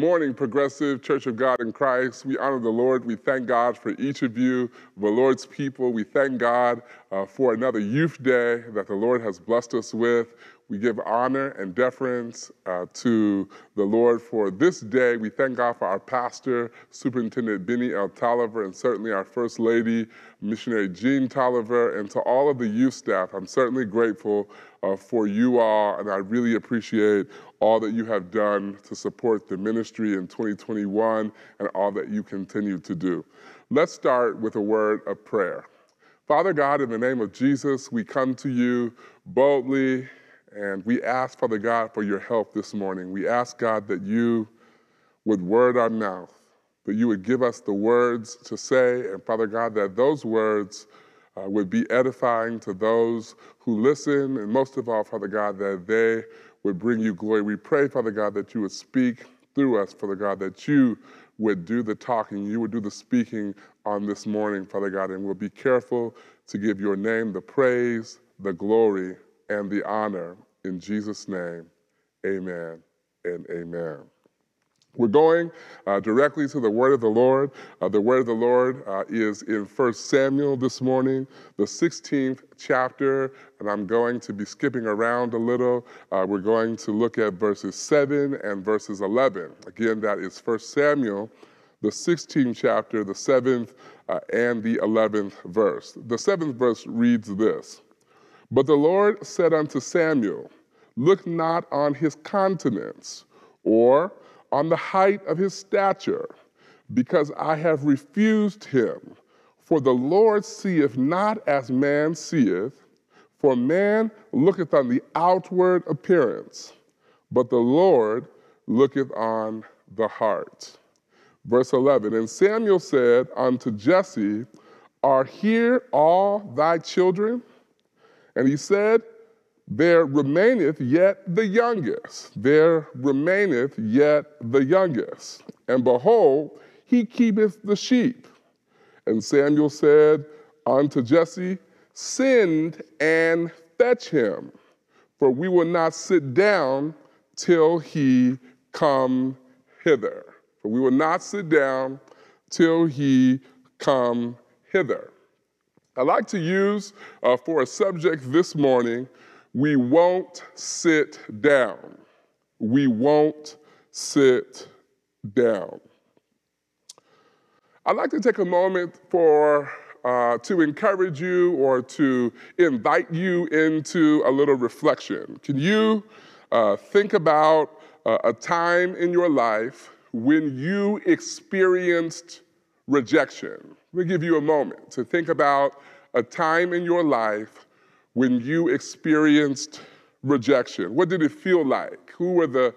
morning, Progressive Church of God in Christ. We honor the Lord. We thank God for each of you, the Lord's people. We thank God uh, for another youth day that the Lord has blessed us with. We give honor and deference uh, to the Lord for this day. We thank God for our pastor, Superintendent Benny L. Tolliver, and certainly our First Lady, Missionary Jean Tolliver, and to all of the youth staff. I'm certainly grateful uh, for you all, and I really appreciate all that you have done to support the ministry in 2021 and all that you continue to do. Let's start with a word of prayer. Father God, in the name of Jesus, we come to you boldly and we ask, Father God, for your help this morning. We ask, God, that you would word our mouth, that you would give us the words to say, and Father God, that those words uh, would be edifying to those who listen, and most of all, Father God, that they would bring you glory. We pray, Father God, that you would speak through us, Father God, that you would do the talking, you would do the speaking on this morning, Father God, and we'll be careful to give your name the praise, the glory, and the honor. In Jesus' name, amen and amen. We're going uh, directly to the word of the Lord. Uh, the word of the Lord uh, is in 1 Samuel this morning, the 16th chapter, and I'm going to be skipping around a little. Uh, we're going to look at verses 7 and verses 11. Again, that is 1 Samuel, the 16th chapter, the 7th uh, and the 11th verse. The 7th verse reads this But the Lord said unto Samuel, Look not on his countenance, or on the height of his stature, because I have refused him. For the Lord seeth not as man seeth, for man looketh on the outward appearance, but the Lord looketh on the heart. Verse 11 And Samuel said unto Jesse, Are here all thy children? And he said, there remaineth yet the youngest. There remaineth yet the youngest. And behold, he keepeth the sheep. And Samuel said unto Jesse, Send and fetch him, for we will not sit down till he come hither. For we will not sit down till he come hither. I like to use uh, for a subject this morning we won't sit down. We won't sit down. I'd like to take a moment for uh, to encourage you or to invite you into a little reflection. Can you uh, think about uh, a time in your life when you experienced rejection? Let me give you a moment to think about a time in your life when you experienced rejection? What did it feel like? Who were the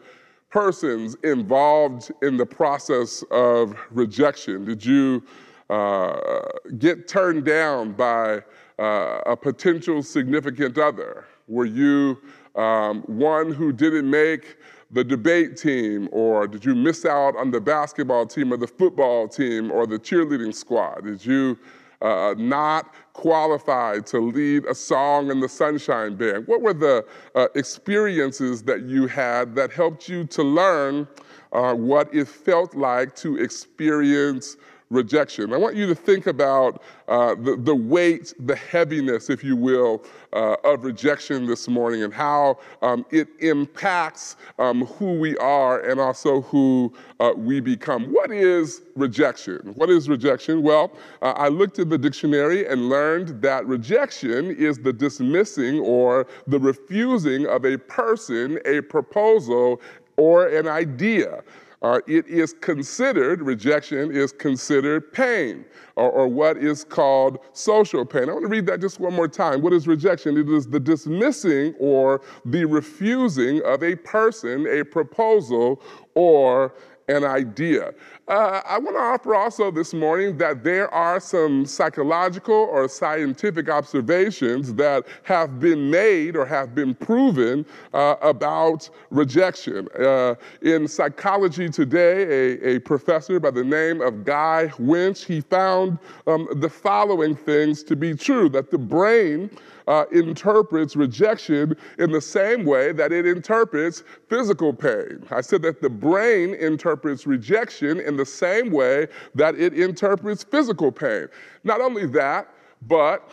persons involved in the process of rejection? Did you uh, get turned down by uh, a potential significant other? Were you um, one who didn't make the debate team, or did you miss out on the basketball team or the football team or the cheerleading squad? Did you uh, not qualified to lead a song in the Sunshine Band? What were the uh, experiences that you had that helped you to learn uh, what it felt like to experience rejection. I want you to think about uh, the, the weight, the heaviness, if you will, uh, of rejection this morning and how um, it impacts um, who we are and also who uh, we become. What is rejection? What is rejection? Well, uh, I looked in the dictionary and learned that rejection is the dismissing or the refusing of a person, a proposal, or an idea. It is considered, rejection is considered pain, or, or, what is called social pain. I want to read that just one more time. What is rejection? It is the dismissing or the refusing of a person, a proposal, or an idea. Uh, I want to offer also this morning that there are some psychological or scientific observations that have been made or have been proven uh, about rejection. Uh, in psychology today, a, a, professor by the name of Guy Winch, he found um, the following things to be true, that the brain uh, interprets rejection in the same way that it interprets physical pain. I said that the brain interprets rejection in the same way that it interprets physical pain. Not only that, but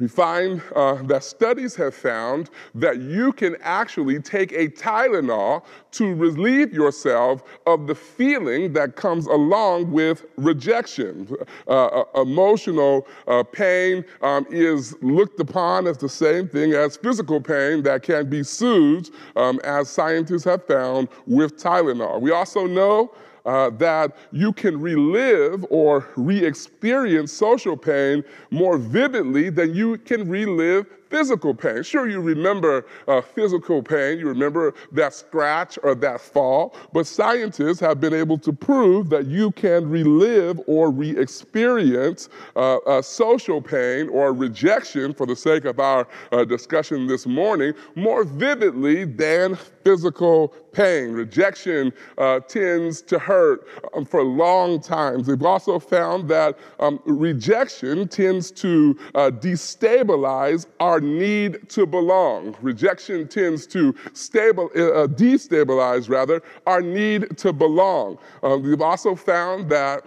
we find uh, that studies have found that you can actually take a Tylenol to relieve yourself of the feeling that comes along with rejection. Uh, uh, emotional uh, pain um, is looked upon as the same thing as physical pain that can be soothed, um, as scientists have found, with Tylenol. We also know uh, that you can relive or re experience social pain more vividly than you can relive physical pain. Sure, you remember uh, physical pain, you remember that scratch or that fall, but scientists have been able to prove that you can relive or re experience uh, uh, social pain or rejection, for the sake of our uh, discussion this morning, more vividly than physical pain. Rejection uh, tends to hurt um, for long times. They've also found that um, rejection tends to uh, destabilize our need to belong. Rejection tends to stable, uh, destabilize, rather, our need to belong. Um, we've also found that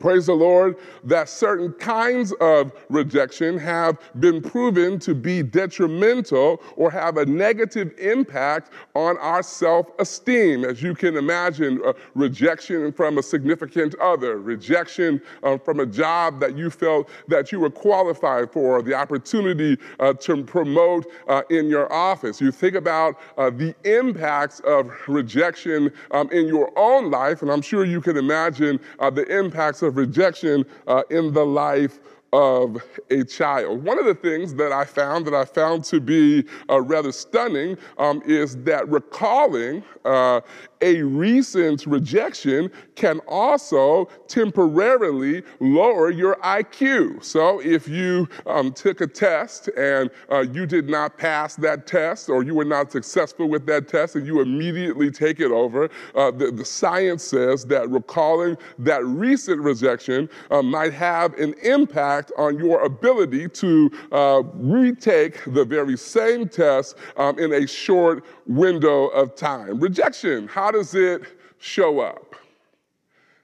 Praise the Lord that certain kinds of rejection have been proven to be detrimental or have a negative impact on our self esteem. As you can imagine, uh, rejection from a significant other, rejection uh, from a job that you felt that you were qualified for, the opportunity uh, to promote uh, in your office. You think about uh, the impacts of rejection um, in your own life, and I'm sure you can imagine uh, the impacts of of rejection uh, in the life of a child. One of the things that I found that I found to be uh, rather stunning um, is that recalling uh, a recent rejection can also temporarily lower your IQ. So if you um, took a test and uh, you did not pass that test or you were not successful with that test and you immediately take it over, uh, the, the, science says that recalling that recent rejection uh, might have an impact on your ability to uh, retake the very same test um, in a short window of time. Rejection, how does it show up?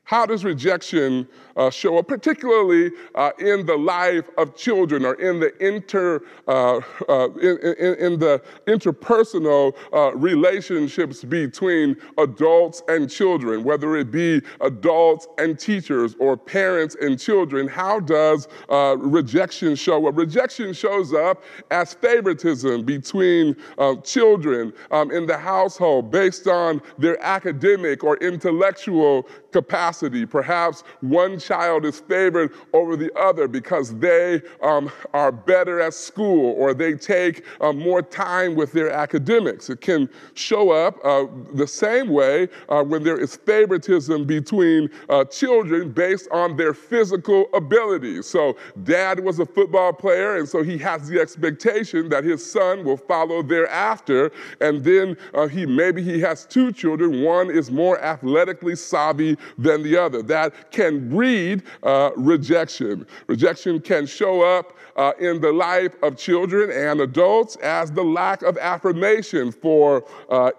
How does rejection uh, show up, particularly uh, in the life of children or in the inter uh, uh in, in, in, the interpersonal uh, relationships between adults and children, whether it be adults and teachers or parents and children. How does uh, rejection show up? Rejection shows up as favoritism between children um, in the household based on their academic or intellectual capacity. Perhaps one child is favored over the other because they um, are better at school or they take uh, more time with their academics. It can show up uh, the same way uh, when there is favoritism between uh, children based on their physical abilities. So, dad was a football player, and so he has the expectation that his son will follow thereafter. And then uh, he maybe he has two children. One is more athletically savvy than the other. That can breed uh, rejection. Rejection can show up uh, in the life of children and adults as the lack of affirmation for uh,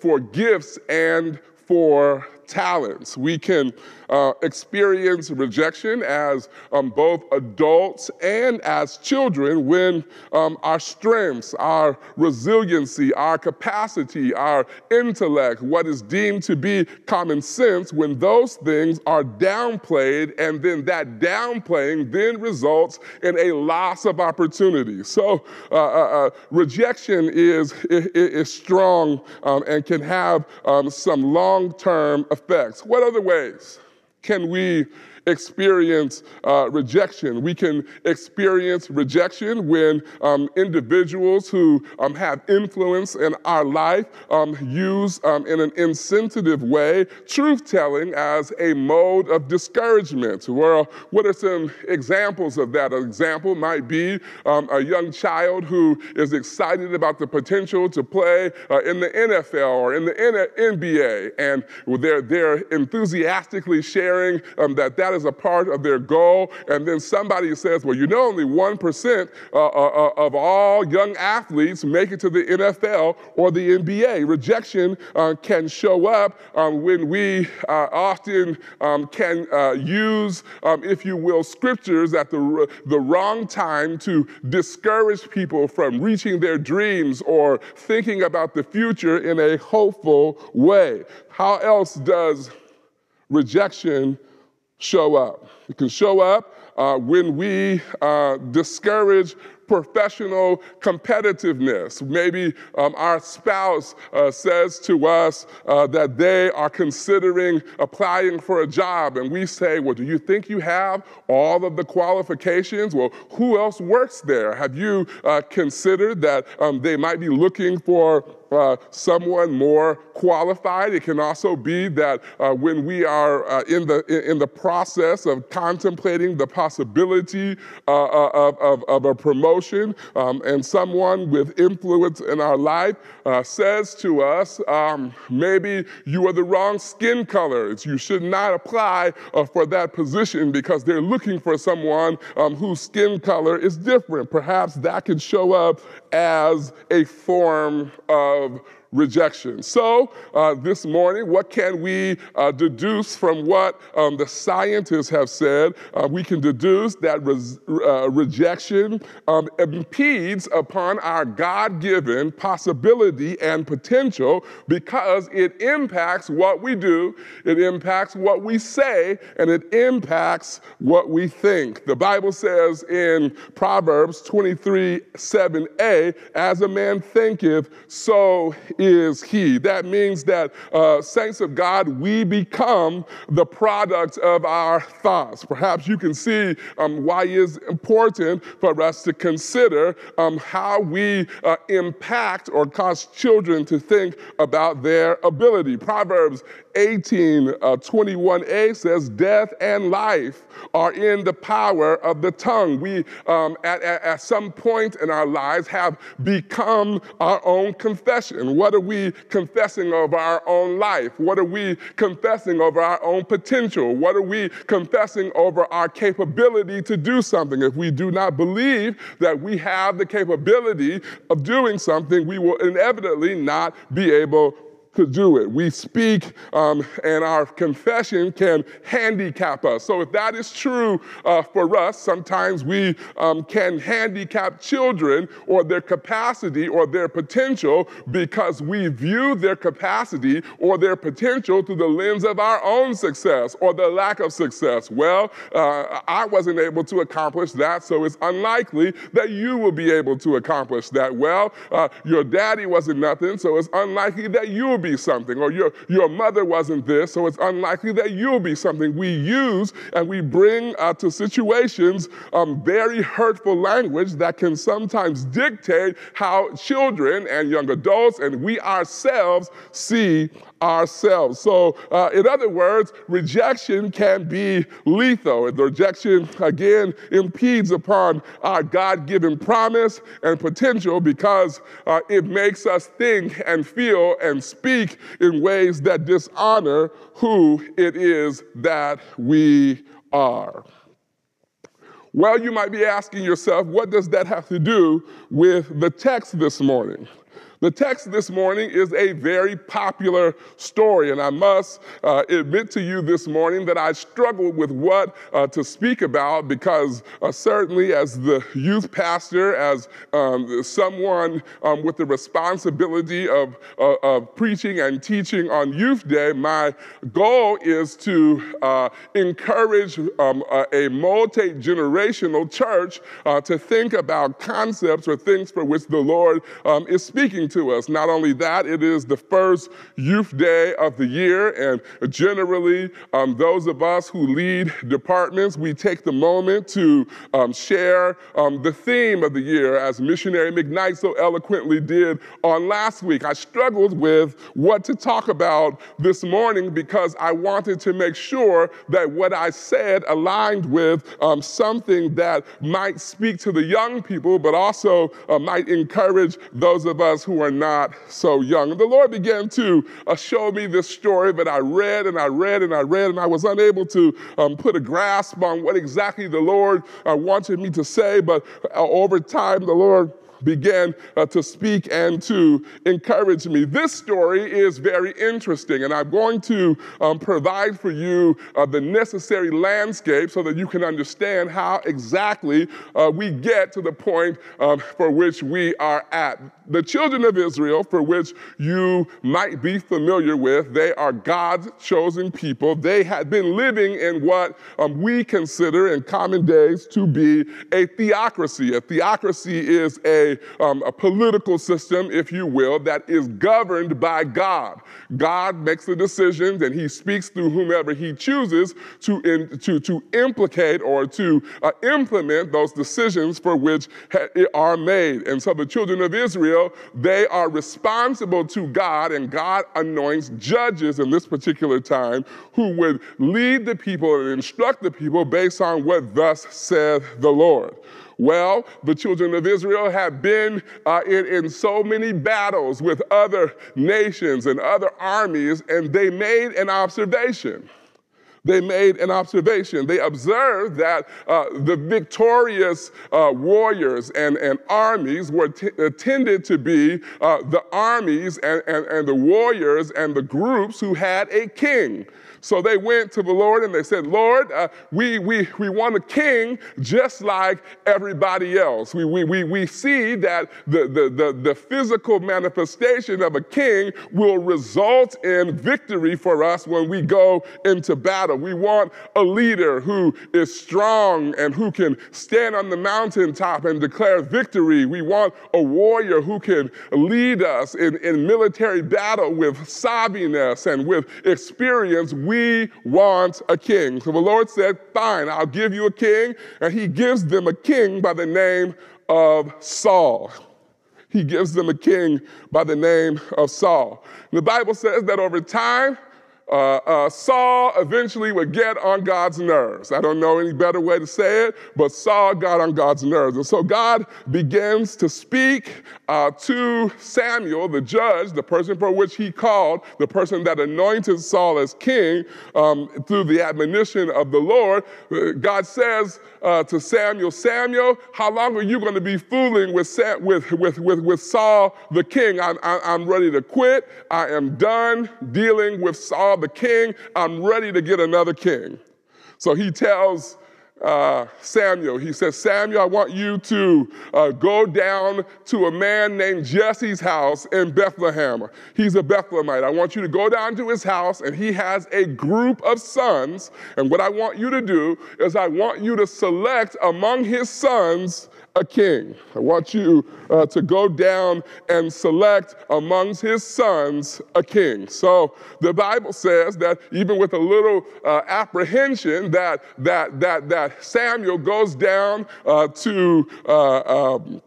for gifts, and for talents. We can uh, experience rejection as um, both adults and as children when um, our strengths, our resiliency, our capacity, our intellect, what is deemed to be common sense, when those things are downplayed, and then that downplaying then results in a loss of opportunity. So uh, uh, uh rejection is, is, is strong um, and can have um, some long term effects. What other ways? can we experience uh, rejection. We can experience rejection when um, individuals who um, have influence in our life um, use um, in an insensitive way truth telling as a mode of discouragement. Well, what are some examples of that? An example might be um, a young child who is excited about the potential to play uh, in the NFL or in the NBA, and they're, they're enthusiastically sharing um, that that is a part of their goal. And then somebody says, well, you know, only 1% uh, uh, uh, of all young athletes make it to the NFL or the NBA. Rejection uh, can show up um, when we uh, often um, can uh, use, um, if you will, scriptures at the, the wrong time to discourage people from reaching their dreams or thinking about the future in a hopeful way. How else does rejection show up? It can show up uh, when we uh, discourage professional competitiveness. Maybe um, our spouse uh, says to us uh, that they are considering applying for a job, and we say, Well, do you think you have all of the qualifications? Well, who else works there? Have you uh, considered that um, they might be looking for uh, someone more qualified. It can also be that uh, when we are uh, in, the, in the process of contemplating the possibility uh, uh, of, of, of, a promotion, um, and someone with influence in our life uh, says to us, um, maybe you are the wrong skin color. You should not apply for that position because they're looking for someone um, whose skin color is different. Perhaps that can show up as a form of rejection. So, uh, this morning, what can we uh, deduce from what um, the scientists have said? Uh, we can deduce that res- uh, rejection um, impedes upon our God given possibility and potential because it impacts what we do, it impacts what we say, and it impacts what we think. The Bible says in Proverbs 23 7a, as a man thinketh, so is he. That means that, uh, saints of God, we become the product of our thoughts. Perhaps you can see um, why it is important for us to consider um, how we uh, impact or cause children to think about their ability. Proverbs 18 uh, 21a says, Death and life are in the power of the tongue. We, um, at, at, at, some point in our lives, have become our own confession. What are we confessing of our own life? What are we confessing over our own potential? What are we confessing over our capability to do something? If we do not believe that we have the capability of doing something, we will inevitably not be able to do it. We speak, um, and our confession can handicap us. So, if that is true uh, for us, sometimes we um, can handicap children or their capacity or their potential because we view their capacity or their potential through the lens of our own success or the lack of success. Well, uh, I wasn't able to accomplish that, so it's unlikely that you will be able to accomplish that. Well, uh, your daddy wasn't nothing, so it's unlikely that you will be something, or your, your mother wasn't this, so it's unlikely that you'll be something. We use and we bring uh, to situations um, very hurtful language that can sometimes dictate how children and young adults and we ourselves see ourselves. So, uh, in other words, rejection can be lethal. The rejection, again, impedes upon our God given promise and potential because uh, it makes us think and feel and speak in ways that dishonor who it is that we are. Well, you might be asking yourself, what does that have to do with the text this morning? The text this morning is a very popular story, and I must uh, admit to you this morning that I struggled with what uh, to speak about because uh, certainly, as the youth pastor, as um, someone um, with the responsibility of, uh, of preaching and teaching on Youth Day, my goal is to uh, encourage um, a multi generational church uh, to think about concepts or things for which the Lord um, is speaking to us. Not only that, it is the first youth day of the year, and generally, um, those of us who lead departments, we take the moment to um, share um, the theme of the year, as missionary McKnight so eloquently did on last week. I struggled with what to talk about this morning because I wanted to make sure that what I said aligned with um, something that might speak to the young people, but also uh, might encourage those of us who are not so young. And the Lord began to uh, show me this story but I read and I read and I read, and I was unable to um, put a grasp on what exactly the Lord uh, wanted me to say. But uh, over time, the Lord began uh, to speak and to encourage me. This story is very interesting, and I'm going to um, provide for you uh, the necessary landscape so that you can understand how exactly uh, we get to the point um, for which we are at. The children of Israel, for which you might be familiar with, they are God's chosen people. They had been living in what um, we consider in common days to be a theocracy. A theocracy is a um, a political system, if you will, that is governed by God. God makes the decisions and he speaks through whomever he chooses to, in, to, to implicate or to uh, implement those decisions for which ha- are made. And so the children of Israel, they are responsible to God, and God anoints judges in this particular time who would lead the people and instruct the people based on what thus saith the Lord. Well, the children of Israel have been uh, in, in so many battles with other nations and other armies, and they made an observation they made an observation. They observed that uh, the victorious uh, warriors and, and armies were t- uh, tended to be uh, the armies and, and, and the warriors and the groups who had a king. So they went to the Lord and they said, Lord, uh, we, we, we want a king just like everybody else. We, we, we, we see that the, the, the, the physical manifestation of a king will result in victory for us when we go into battle. We want a leader who is strong and who can stand on the mountaintop and declare victory. We want a warrior who can lead us in, in military battle with savviness and with experience we want a king. So the Lord said, Fine, I'll give you a king. And he gives them a king by the name of Saul. He gives them a king by the name of Saul. The Bible says that over time, uh, uh, Saul eventually would get on God's nerves. I don't know any better way to say it, but Saul got on God's nerves. And so God begins to speak uh, to Samuel, the judge, the person for which he called, the person that anointed Saul as king um, through the admonition of the Lord. Uh, God says uh, to Samuel, Samuel, how long are you going to be fooling with, with, with, with, with Saul the king? I'm, I'm ready to quit. I am done dealing with Saul the king. I'm ready to get another king. So he tells uh, Samuel. He says, Samuel, I want you to uh, go down to a man named Jesse's house in Bethlehem. He's a Bethlehemite. I want you to go down to his house, and he has a group of sons. And what I want you to do is, I want you to select among his sons a king. I want you uh, to go down and select amongst his sons a king. So the Bible says that even with a little uh, apprehension that, that, that, that Samuel goes down uh, to uh, um,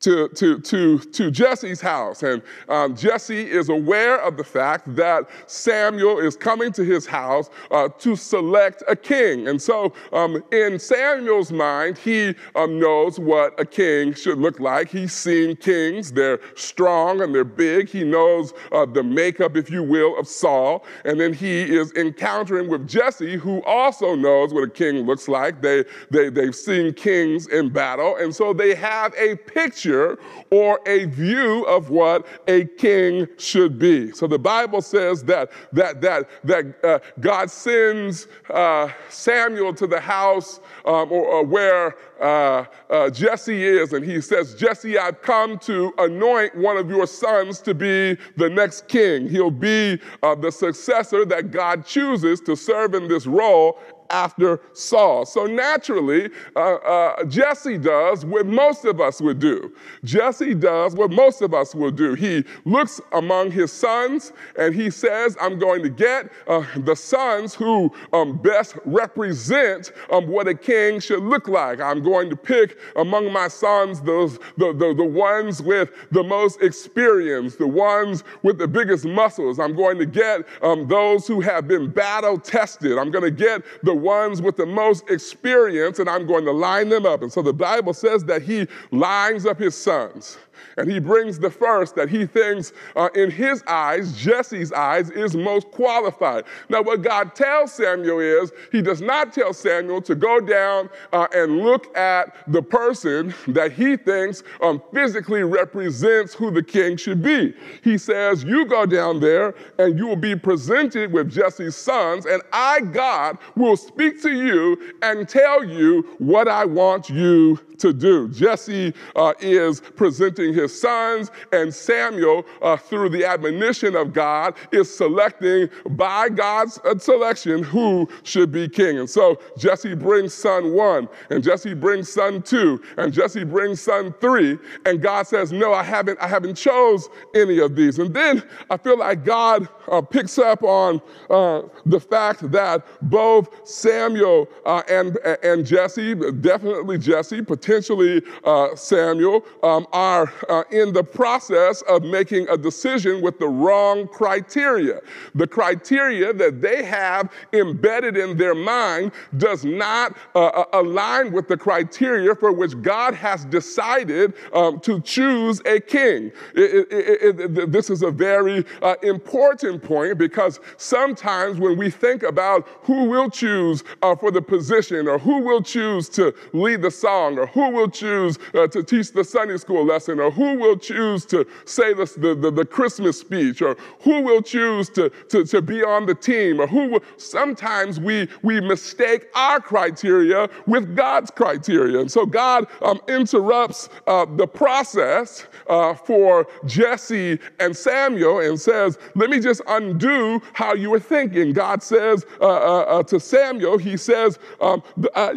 to, to, to, to Jesse's house. And um, Jesse is aware of the fact that Samuel is coming to his house uh, to select a king. And so, um, in Samuel's mind, he um, knows what a king should look like. He's seen kings, they're strong and they're big. He knows uh, the makeup, if you will, of Saul. And then he is encountering with Jesse, who also knows what a king looks like. They, they, they've seen kings in battle. And so, they have a picture picture or a view of what a king should be. So the Bible says that that that that uh, God sends uh, Samuel to the house um, or, or, where uh, uh, Jesse is, and he says, Jesse, I've come to anoint one of your sons to be the next king. He'll be uh, the successor that God chooses to serve in this role after Saul. So naturally, uh, uh, Jesse does what most of us would do. Jesse does what most of us will do. He looks among his sons and he says, I'm going to get uh, the sons who um, best represent um, what a king should look like. I'm going to pick among my sons those, the, the, the ones with the most experience, the ones with the biggest muscles. I'm going to get um, those who have been battle tested. I'm going to get the ones with the most experience and I'm going to line them up. And so the Bible says that he lines up his sons and he brings the first that he thinks, uh, in his eyes, Jesse's eyes, is most qualified. Now, what God tells Samuel is, he does not tell Samuel to go down uh, and look at the person that he thinks um, physically represents who the king should be. He says, You go down there and you will be presented with Jesse's sons, and I, God, will speak to you and tell you what I want you to do. Jesse uh, is presenting his sons, and Samuel, uh, through the admonition of God, is selecting by God's uh, selection who should be king. And so Jesse brings son one, and Jesse brings son two, and Jesse brings son three, and God says, "No, I haven't. I haven't chose any of these." And then I feel like God uh, picks up on uh, the fact that both Samuel uh, and and Jesse, definitely Jesse, potentially uh, Samuel, um, are uh, in the process of making a decision with the wrong criteria. The criteria that they have embedded in their mind does not uh, uh align with the criteria for which God has decided um, to choose a king. It, it, it, this is a very uh, important point because sometimes when we think about who will choose uh, for the position or who will choose to lead the song or who will choose uh, to teach the Sunday school lesson, or who will choose to say the, the, the, Christmas speech, or who will choose to, to, to be on the team, or who will, sometimes we, we mistake our criteria with God's criteria. And so God um, interrupts uh, the process uh, for Jesse and Samuel and says, Let me just undo how you were thinking. God says uh, uh, uh to Samuel, He says, um,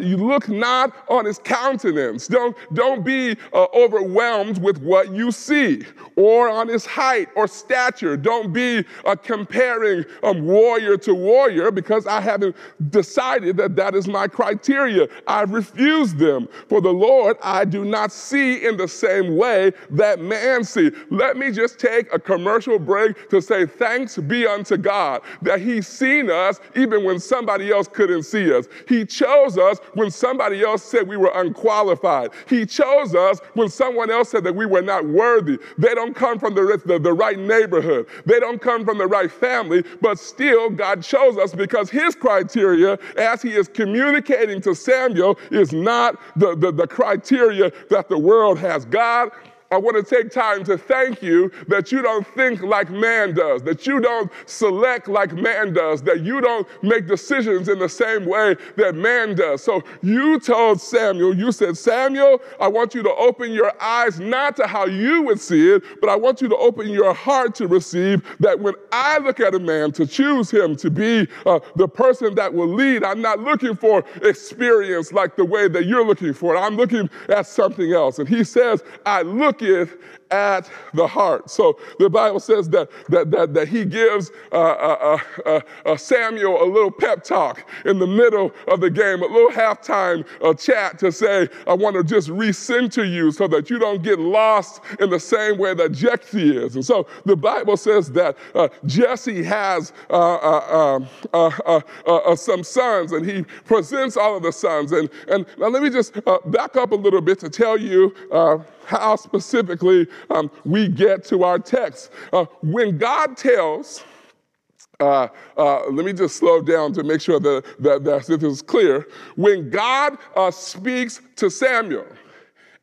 You look not on his countenance. Don't, don't be uh, overwhelmed with what you see or on his height or stature. Don't be uh, comparing um, warrior to warrior because I haven't decided that that is my criteria. I refuse them. For the Lord, I do not see in the same way that man see. Let me just take a commercial break to say thanks be unto God that he's seen us even when somebody else couldn't see us. He chose us when somebody else said we were unqualified. He chose us when someone else said that we were not worthy. They don't come from the, the, the right neighborhood, they don't come from the right family, but still, God chose us because His criteria, as He is communicating to Samuel, is not the, the, the criteria that the world has. God I want to take time to thank you that you don't think like man does, that you don't select like man does, that you don't make decisions in the same way that man does. So you told Samuel, you said, Samuel, I want you to open your eyes not to how you would see it, but I want you to open your heart to receive that when I look at a man to choose him to be uh, the person that will lead, I'm not looking for experience like the way that you're looking for it. I'm looking at something else. And he says, I look looketh at the heart. So the Bible says that, that, that, that he gives uh, uh, uh, uh, Samuel a little pep talk in the middle of the game, a little halftime uh, chat to say, I want to just recenter you so that you don't get lost in the same way that Jesse is. And so the Bible says that uh, Jesse has um, some sons and he presents all of the sons. And, and now let me just back up a little bit to tell you how specifically um, we get to our text. Uh, when God tells, uh, uh, let me just slow down to make sure that, that, that this is clear. When God uh, speaks to Samuel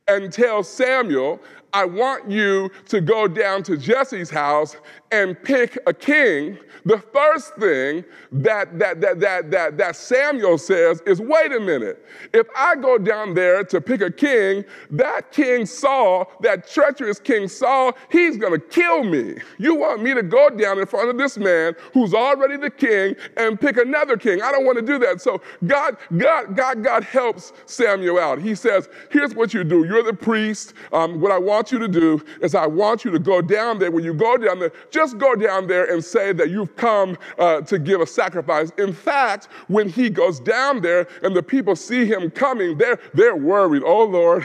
and tells Samuel, I want you to go down to Jesse's house and pick a king, the first thing that, that, that, that, that, that Samuel says is wait a minute. If I go down there to pick a king, that King Saul, that treacherous King Saul, he's going to kill me. You want me to go down in front of this man who's already the king and pick another king. I don't want to do that. So God, God, God, God helps Samuel out. He says, here's what you do. You're the priest. Um, what I want you to do is I want you to go down there. When you go down there, just go down there and say that you've come uh, to give a sacrifice. In fact, when he goes down there and the people see him coming, they're, they're worried. Oh, Lord,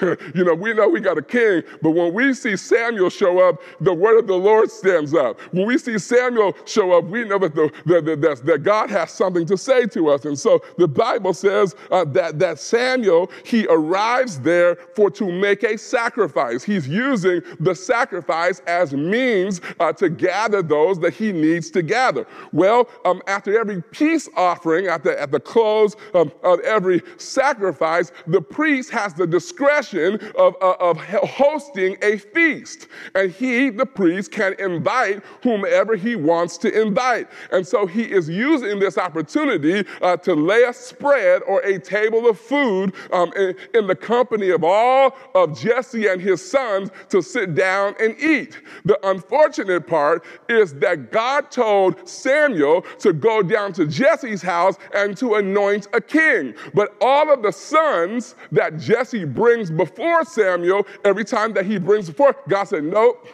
you know, we know we got a king, but when we see Samuel show up, the word of the Lord stands up. When we see Samuel show up, we know that, the, the, the, that God has something to say to us. And so the Bible says uh, that, that Samuel, he arrives there for to make a sacrifice. He's using the sacrifice as means uh, to gather those that he needs to gather. Well, um, after every peace offering, at the, at the close of, of every sacrifice, the priest has the discretion of, of, of hosting a feast. And he, the priest, can invite whomever he wants to invite. And so he is using this opportunity uh, to lay a spread or a table of food um, in, in the company of all of Jesse and his sons to sit down and eat. The unfortunate unfortunate part is that God told Samuel to go down to Jesse's house and to anoint a king. But all of the sons that Jesse brings before Samuel, every time that he brings before, God said, Nope,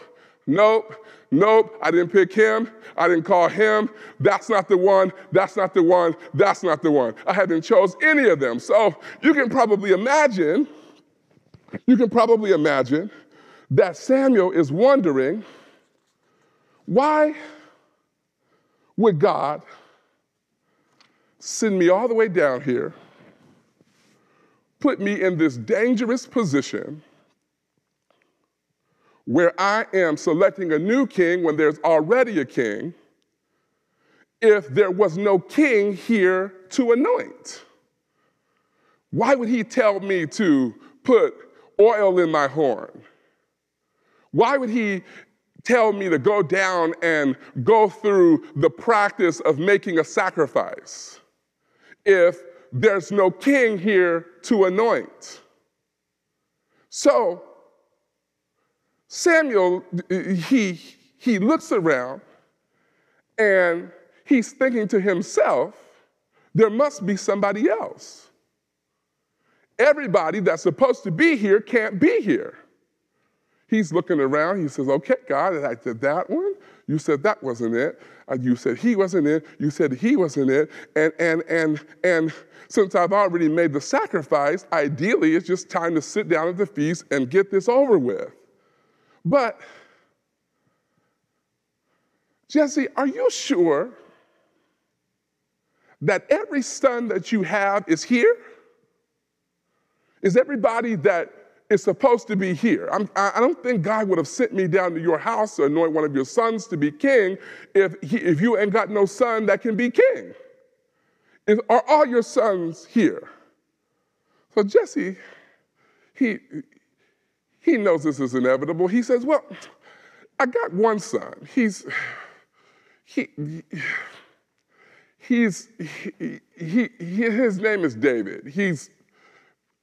nope. Nope, I didn't pick him. I didn't call him. That's not the one. That's not the one. That's not the one. I haven't chose any of them. So you can probably imagine, you can probably imagine that Samuel is wondering, why would God send me all the way down here, put me in this dangerous position where I am selecting a new king when there's already a king, if there was no king here to anoint? Why would he tell me to put oil in my horn? Why would he tell me to go down and go through the practice of making a sacrifice if there's no king here to anoint? So, Samuel, he, he looks around and he's thinking to himself, there must be somebody else. Everybody that's supposed to be here can't be here. He's looking around. He says, Okay, God, I did that one. You said that wasn't it. You said he wasn't it. You said he wasn't it. And, and, and, and since I've already made the sacrifice, ideally it's just time to sit down at the feast and get this over with. But, Jesse, are you sure that every son that you have is here? Is everybody that is supposed to be here. I'm, I don't think God would have sent me down to your house to anoint one of your sons to be king if, he, if you ain't got no son that can be king. Are all your sons here? So Jesse, he, he knows this is inevitable. He says, Well, I got one son. He's, he, he's, he, he, his name is David. He's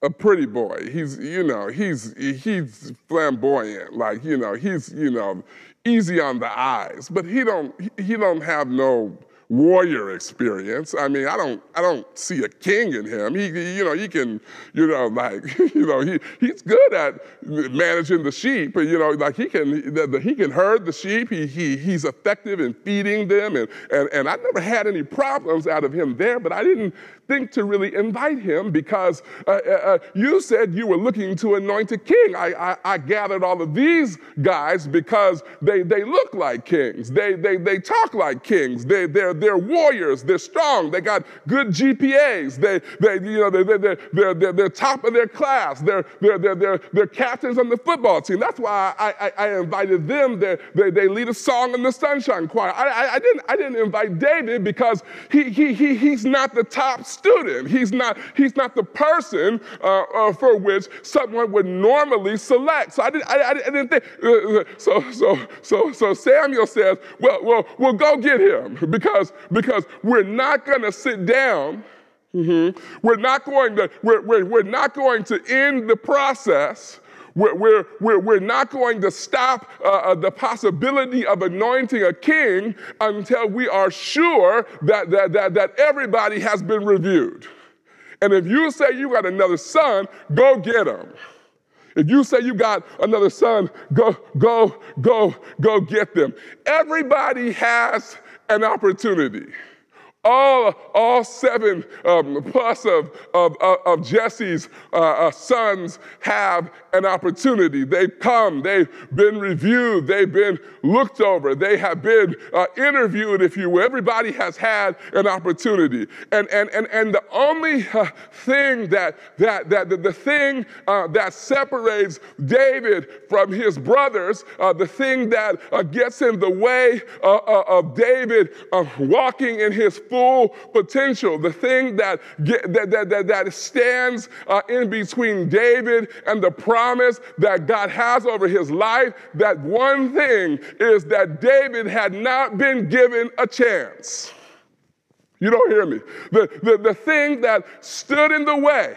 a pretty boy. He's, you know, he's he's flamboyant. Like, you know, he's, you know, easy on the eyes. But he don't he don't have no warrior experience. I mean, I don't, I don't see a king in him. He, you know, he can, you know, like, you know, he, he's good at managing the sheep. You know, like he can, he can herd the sheep. He, he, he's effective in feeding them, and, and, and I never had any problems out of him there. But I didn't think to really invite him because uh, uh, uh you said you were looking to anoint a king. I, I, I, gathered all of these guys because they, they look like kings. They, they, they talk like kings. They, they're, they're warriors. They're strong. They got good GPAs. They, they you know, they, they, they're, they're, they're, they're top of their class. They're, they're, they're, they're, they're captains on the football team. That's why I, I, I invited them. They, they, they lead a song in the Sunshine Choir. I, I, I, didn't, I didn't invite David because he, he, he, he's not the top student. He's not, he's not the person uh, uh, for which someone would normally select. So I didn't, I, I didn't think, uh, uh, so, so, so, so Samuel says, well, well, we'll go get him because, because we're not going to sit down Mm-hmm. We're not going to, we're, we're, we're not going to end the process. We're, we're, we're, we're not going to stop uh, uh, the possibility of anointing a king until we are sure that, that, that, that everybody has been reviewed. And if you say you got another son, go get him. If you say you got another son, go, go, go, go get them. Everybody has an opportunity all, all seven um, plus of, of, of Jesse's uh, uh, sons have an opportunity. They've come, they've been reviewed, they've been looked over, they have been uh, interviewed, if you will. Everybody has had an opportunity. And, and, and, and the only uh, thing that, that, that the, the thing uh, that separates David from his brothers, uh, the thing that gets in the way of David walking in his full potential, the thing that, get, that, that, that, that stands uh, in between David and the promise that God has over his life, that one thing is that David had not been given a chance. You don't hear me. The, the, the thing that stood in the way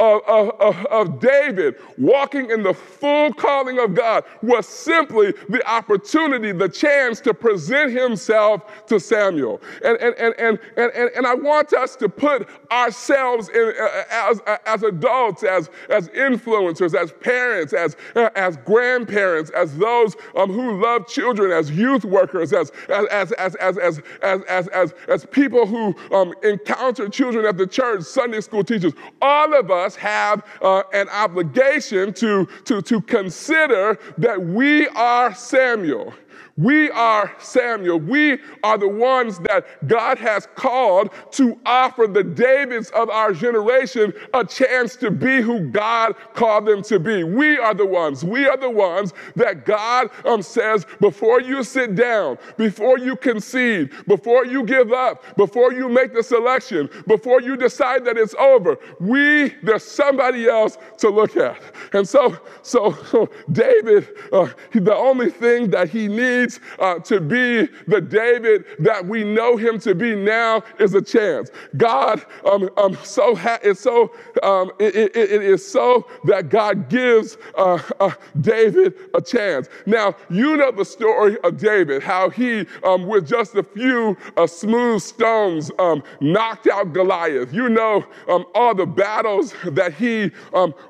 of, of, of, David walking in the full calling of God was simply the opportunity, the chance to present himself to Samuel. And, and, and, and, and, and I want us to put ourselves in, uh, as, as adults, as, as influencers, as parents, as, uh, as grandparents, as those um, who love children, as youth workers, as, as, as, as, as, as, as, as, as people who um, encounter children at the church, Sunday school teachers. All of us have uh, an obligation to, to, to consider that we are Samuel. We are Samuel. We are the ones that God has called to offer the Davids of our generation a chance to be who God called them to be. We are the ones. We are the ones that God um, says before you sit down, before you concede, before you give up, before you make the selection, before you decide that it's over, we, there's somebody else to look at. And so, so, so David, uh, the only thing that he needs uh, to be the David that we know him to be now is a chance. God um, um, so ha- it's so um, it, it, it is so that God gives uh, uh, David a chance. Now you know the story of David, how he um, with just a few uh, smooth stones um, knocked out Goliath. You know um, all the battles that he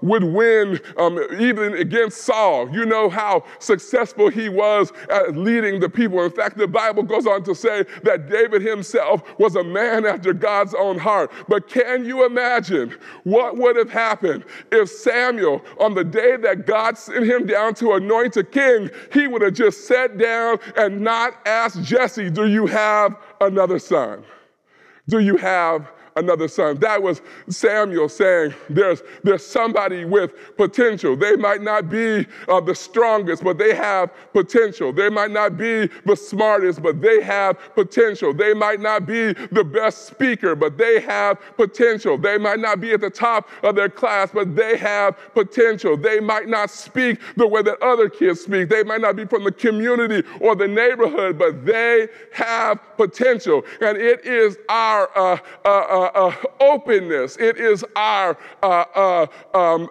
would win even against Saul. You know how successful he was at leading the people. In fact, the Bible goes on to say that David himself was a man after God's own heart. But can you imagine what would have happened if Samuel, on the day that God sent him down to anoint a king, he would have just sat down and not asked Jesse, Do you have another son? Do you have another son. That was Samuel saying, there's, there's somebody with potential. They might not be uh, the strongest, but they have potential. They might not be the smartest, but they have potential. They might not be the best speaker, but they have potential. They might not be at the top of their class, but they have potential. They might not speak the way that other kids speak. They might not be from the community or the neighborhood, but they have potential. And it is our uh, uh, uh uh, uh, openness, it is our uh, um,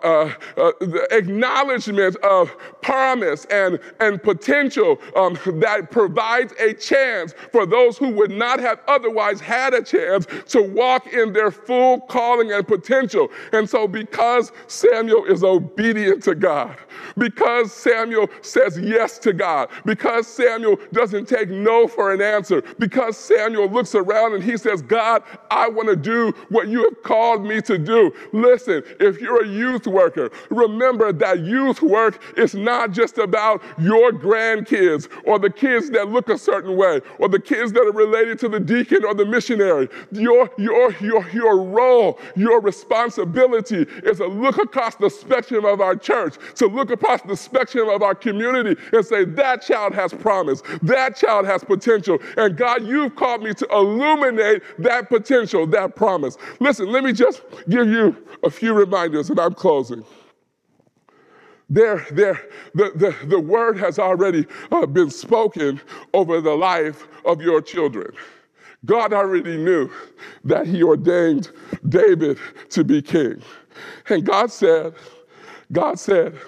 acknowledgement of promise and, and potential um, that provides a chance for those who would not have otherwise had a chance to walk in their full calling and potential. And so, because Samuel is obedient to God, because Samuel says yes to God, because Samuel doesn't take no for an answer, because Samuel looks around and he says, God, I want to do what you have called me to do. Listen, if you're a youth worker, remember that youth work is not just about your grandkids or the kids that look a certain way or the kids that are related to the deacon or the missionary. Your, your, your, your role, your responsibility is to look across the spectrum of our church, to look across the spectrum of our community and say, that child has promise, that child has potential. And God, you've called me to illuminate that potential, that promise. Listen, let me just give you a few reminders and I'm closing. There, there, the, the, the word has already uh, been spoken over the life of your children. God already knew that He ordained David to be king. And God said, God said,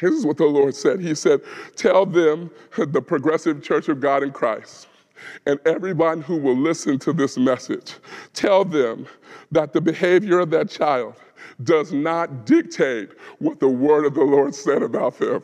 this is what the Lord said. He said, Tell them, the progressive church of God in Christ, and everyone who will listen to this message, tell them that the behavior of that child does not dictate what the word of the Lord said about them.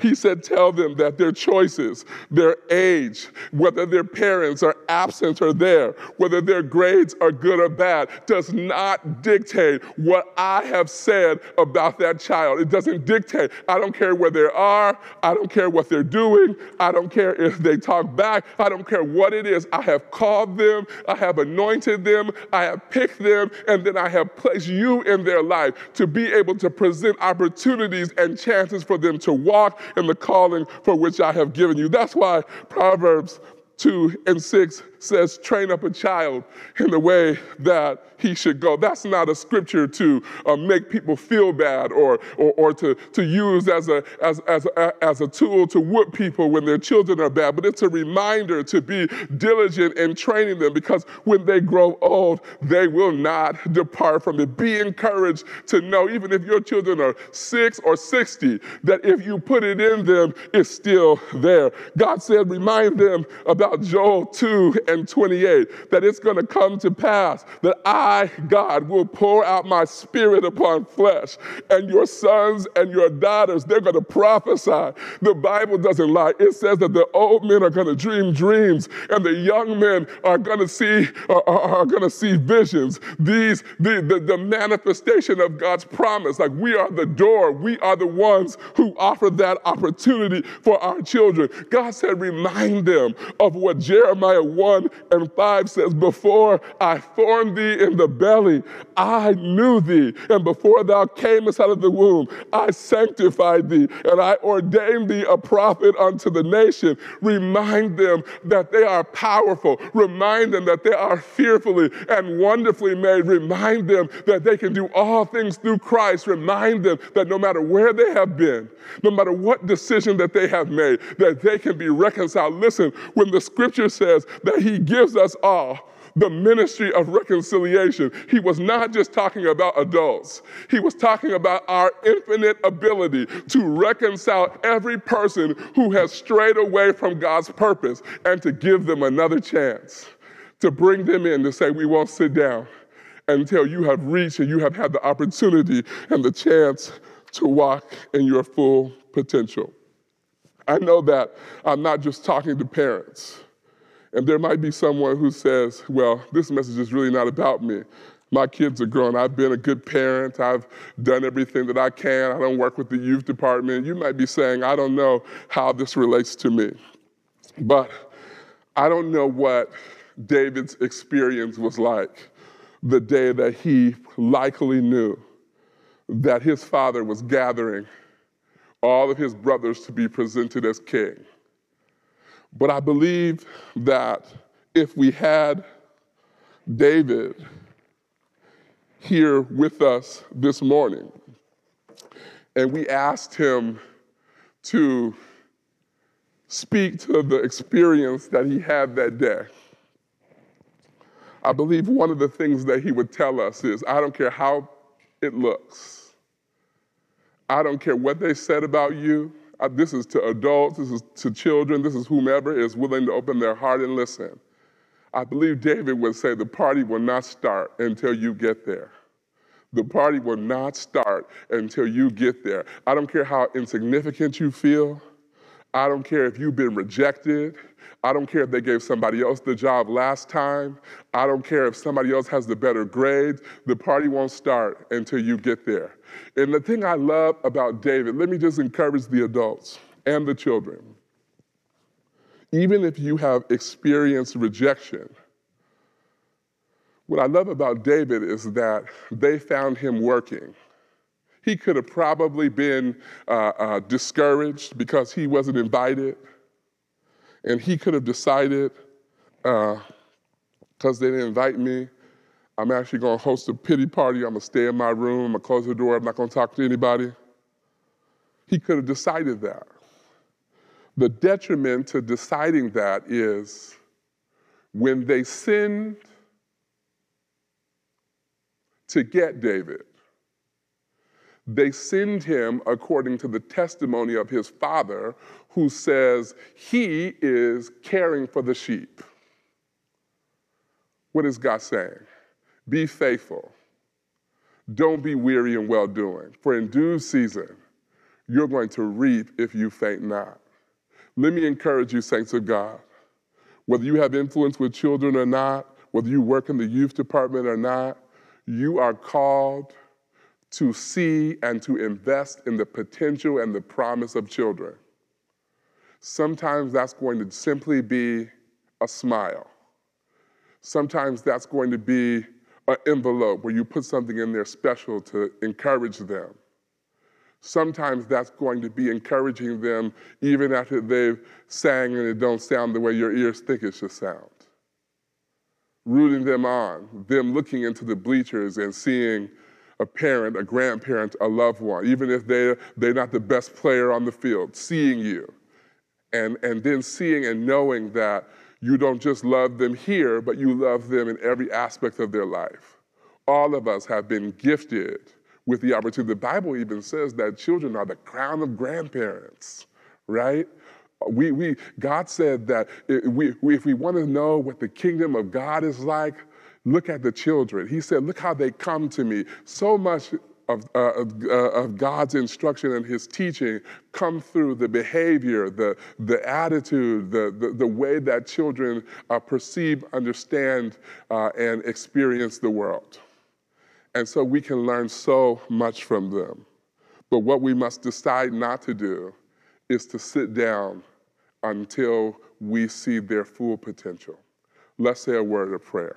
He said, Tell them that their choices, their age, whether their parents are absent or there, whether their grades are good or bad, does not dictate what I have said about that child. It doesn't dictate. I don't care where they are. I don't care what they're doing. I don't care if they talk back. I don't care what it is. I have called them. I have anointed them. I have picked them. And then I have placed you in their life to be able to present opportunities and chances for them to walk in the calling for which I have given you. That's why Proverbs 2 and 6 says, train up a child in the way that he should go. That's not a scripture to uh, make people feel bad or, or, or to, to use as a, as, as, a, as a tool to whip people when their children are bad, but it's a reminder to be diligent in training them because when they grow old, they will not depart from it. Be encouraged to know, even if your children are six or 60, that if you put it in them, it's still there. God said, remind them about Joel 2 and 28, that it's going to come to pass that I, God, will pour out my spirit upon flesh, and your sons and your daughters, they're going to prophesy. The Bible doesn't lie. It says that the old men are going to dream dreams, and the young men are going to see are, are going to see visions. These the, the, the manifestation of God's promise. Like we are the door, we are the ones who offer that opportunity for our children. God said, remind them of what Jeremiah 1 and 5 says, Before I formed thee in the belly, I knew thee. And before thou camest out of the womb, I sanctified thee, and I ordained thee a prophet unto the nation. Remind them that they are powerful. Remind them that they are fearfully and wonderfully made. Remind them that they can do all things through Christ. Remind them that no matter where they have been, no matter what decision that they have made, that they can be reconciled. Listen, when the scripture says that he gives us all the ministry of reconciliation. He was not just talking about adults, he was talking about our infinite ability to reconcile every person who has strayed away from God's purpose and to give them another chance, to bring them in to say, We won't sit down until you have reached and you have had the opportunity and the chance to walk in your full potential. I know that I'm not just talking to parents. And there might be someone who says, well, this message is really not about me. My kids are grown. I've been a good parent. I've done everything that I can. I don't work with the youth department. You might be saying, I don't know how this relates to me. But I don't know what David's experience was like the day that he likely knew that his father was gathering all of his brothers to be presented as king. But I believe that if we had David here with us this morning, and we asked him to speak to the experience that he had that day, I believe one of the things that he would tell us is I don't care how it looks, I don't care what they said about you this is to adults, this is to children, this is whomever is willing to open their heart and listen. I believe David would say the party will not start until you get there. The party will not start until you get there. I don't care how insignificant you feel. I don't care if you've been rejected. I don't care if they gave somebody else the job last time. I don't care if somebody else has the better grades. The party won't start until you get there. And the thing I love about David, let me just encourage the adults and the children. Even if you have experienced rejection, what I love about David is that they found him working. He could have probably been uh, uh, discouraged because he wasn't invited. And he could have decided, because uh, they didn't invite me, I'm actually going to host a pity party. I'm going to stay in my room. I'm going to close the door. I'm not going to talk to anybody. He could have decided that. The detriment to deciding that is when they sinned to get David, they send him according to the testimony of his father, who says he is caring for the sheep. What is God saying? Be faithful. Don't be weary in well doing, for in due season you're going to reap if you faint not. Let me encourage you, saints of God, whether you have influence with children or not, whether you work in the youth department or not, you are called to see and to invest in the potential and the promise of children. Sometimes that's going to simply be a smile. Sometimes that's going to be an envelope where you put something in there special to encourage them. Sometimes that's going to be encouraging them even after they've sang and it don't sound the way your ears think it should sound. Rooting them on, them looking into the bleachers and seeing a parent, a grandparent, a loved one, even if they're, they're not the best player on the field, seeing you. And, and then seeing and knowing that you don't just love them here, but you love them in every aspect of their life. All of us have been gifted with the opportunity. The Bible even says that children are the crown of grandparents, right? We, we, God said that if we, if we want to know what the kingdom of God is like, Look at the children. He said, Look how they come to me. So much of, uh, of, uh, of, God's instruction and His teaching come through the behavior, the, the attitude, the, the, the way that children uh, perceive, understand, uh, and experience the world. And so we can learn so much from them. But what we must decide not to do is to sit down until we see their full potential. Let's say a word of prayer.